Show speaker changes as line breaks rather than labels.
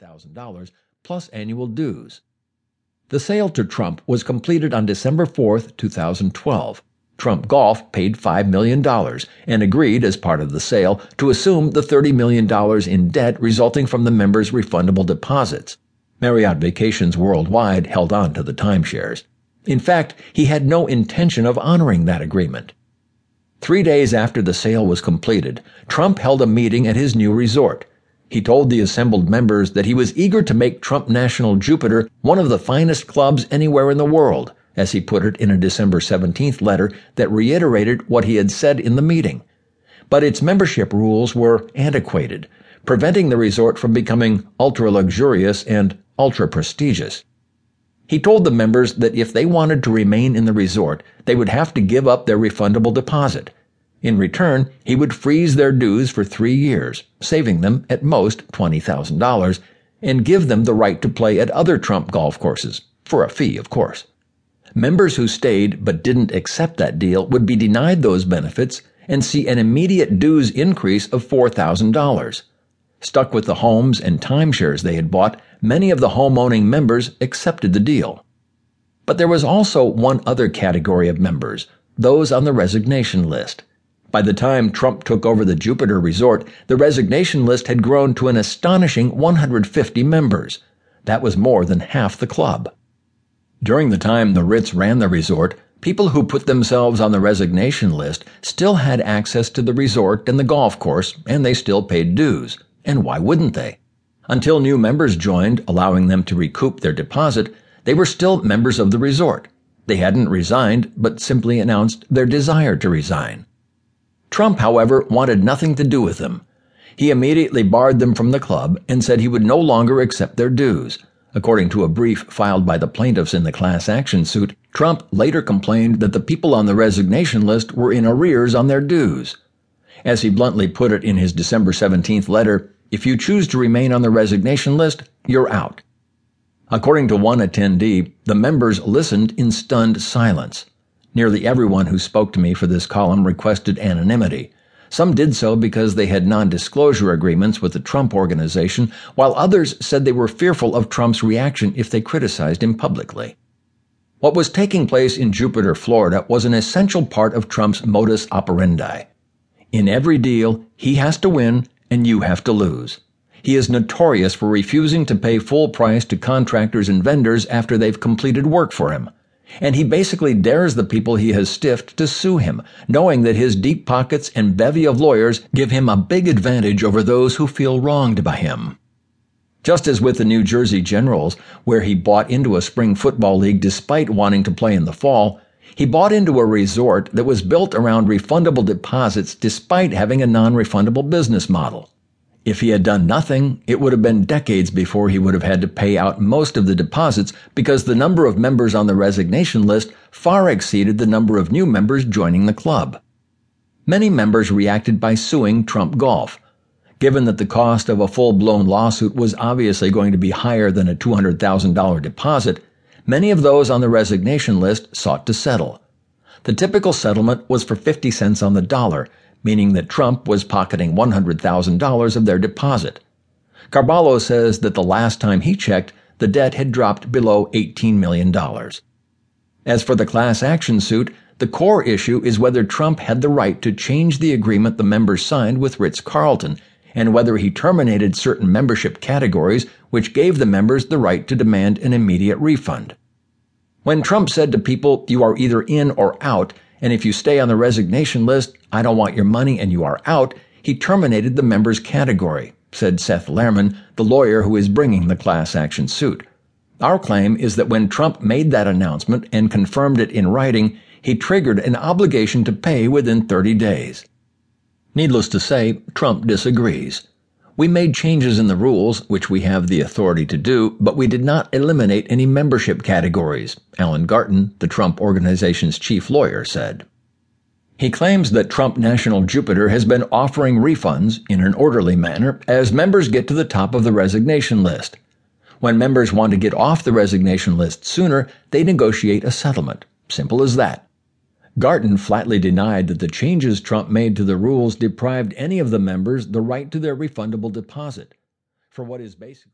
$200,000 plus annual dues. The sale to Trump was completed on December 4, 2012. Trump Golf paid $5 million and agreed, as part of the sale, to assume the $30 million in debt resulting from the members' refundable deposits. Marriott Vacations Worldwide held on to the timeshares. In fact, he had no intention of honoring that agreement. Three days after the sale was completed, Trump held a meeting at his new resort. He told the assembled members that he was eager to make Trump National Jupiter one of the finest clubs anywhere in the world as he put it in a December 17th letter that reiterated what he had said in the meeting. But its membership rules were antiquated, preventing the resort from becoming ultra luxurious and ultra prestigious. He told the members that if they wanted to remain in the resort, they would have to give up their refundable deposit. In return, he would freeze their dues for three years, saving them at most $20,000, and give them the right to play at other Trump golf courses, for a fee, of course. Members who stayed but didn't accept that deal would be denied those benefits and see an immediate dues increase of $4,000. Stuck with the homes and timeshares they had bought, many of the homeowning members accepted the deal. But there was also one other category of members, those on the resignation list. By the time Trump took over the Jupiter Resort, the resignation list had grown to an astonishing 150 members. That was more than half the club. During the time the Ritz ran the resort, people who put themselves on the resignation list still had access to the resort and the golf course, and they still paid dues. And why wouldn't they? Until new members joined, allowing them to recoup their deposit, they were still members of the resort. They hadn't resigned, but simply announced their desire to resign. Trump, however, wanted nothing to do with them. He immediately barred them from the club and said he would no longer accept their dues. According to a brief filed by the plaintiffs in the class action suit, Trump later complained that the people on the resignation list were in arrears on their dues. As he bluntly put it in his December 17th letter, if you choose to remain on the resignation list, you're out. According to one attendee, the members listened in stunned silence. Nearly everyone who spoke to me for this column requested anonymity. Some did so because they had non disclosure agreements with the Trump organization, while others said they were fearful of Trump's reaction if they criticized him publicly. What was taking place in Jupiter, Florida was an essential part of Trump's modus operandi. In every deal, he has to win and you have to lose. He is notorious for refusing to pay full price to contractors and vendors after they've completed work for him and he basically dares the people he has stiffed to sue him, knowing that his deep pockets and bevy of lawyers give him a big advantage over those who feel wronged by him. Just as with the New Jersey Generals, where he bought into a spring football league despite wanting to play in the fall, he bought into a resort that was built around refundable deposits despite having a non refundable business model. If he had done nothing, it would have been decades before he would have had to pay out most of the deposits because the number of members on the resignation list far exceeded the number of new members joining the club. Many members reacted by suing Trump Golf. Given that the cost of a full blown lawsuit was obviously going to be higher than a $200,000 deposit, many of those on the resignation list sought to settle. The typical settlement was for 50 cents on the dollar, meaning that Trump was pocketing $100,000 of their deposit. Carballo says that the last time he checked, the debt had dropped below $18 million. As for the class action suit, the core issue is whether Trump had the right to change the agreement the members signed with Ritz Carlton and whether he terminated certain membership categories which gave the members the right to demand an immediate refund. When Trump said to people, You are either in or out, and if you stay on the resignation list, I don't want your money and you are out, he terminated the members category, said Seth Lehrman, the lawyer who is bringing the class action suit. Our claim is that when Trump made that announcement and confirmed it in writing, he triggered an obligation to pay within 30 days. Needless to say, Trump disagrees. We made changes in the rules, which we have the authority to do, but we did not eliminate any membership categories, Alan Garten, the Trump organization's chief lawyer, said. He claims that Trump National Jupiter has been offering refunds in an orderly manner as members get to the top of the resignation list. When members want to get off the resignation list sooner, they negotiate a settlement. Simple as that. Garten flatly denied that the changes Trump made to the rules deprived any of the members the right to their refundable deposit. For what is basically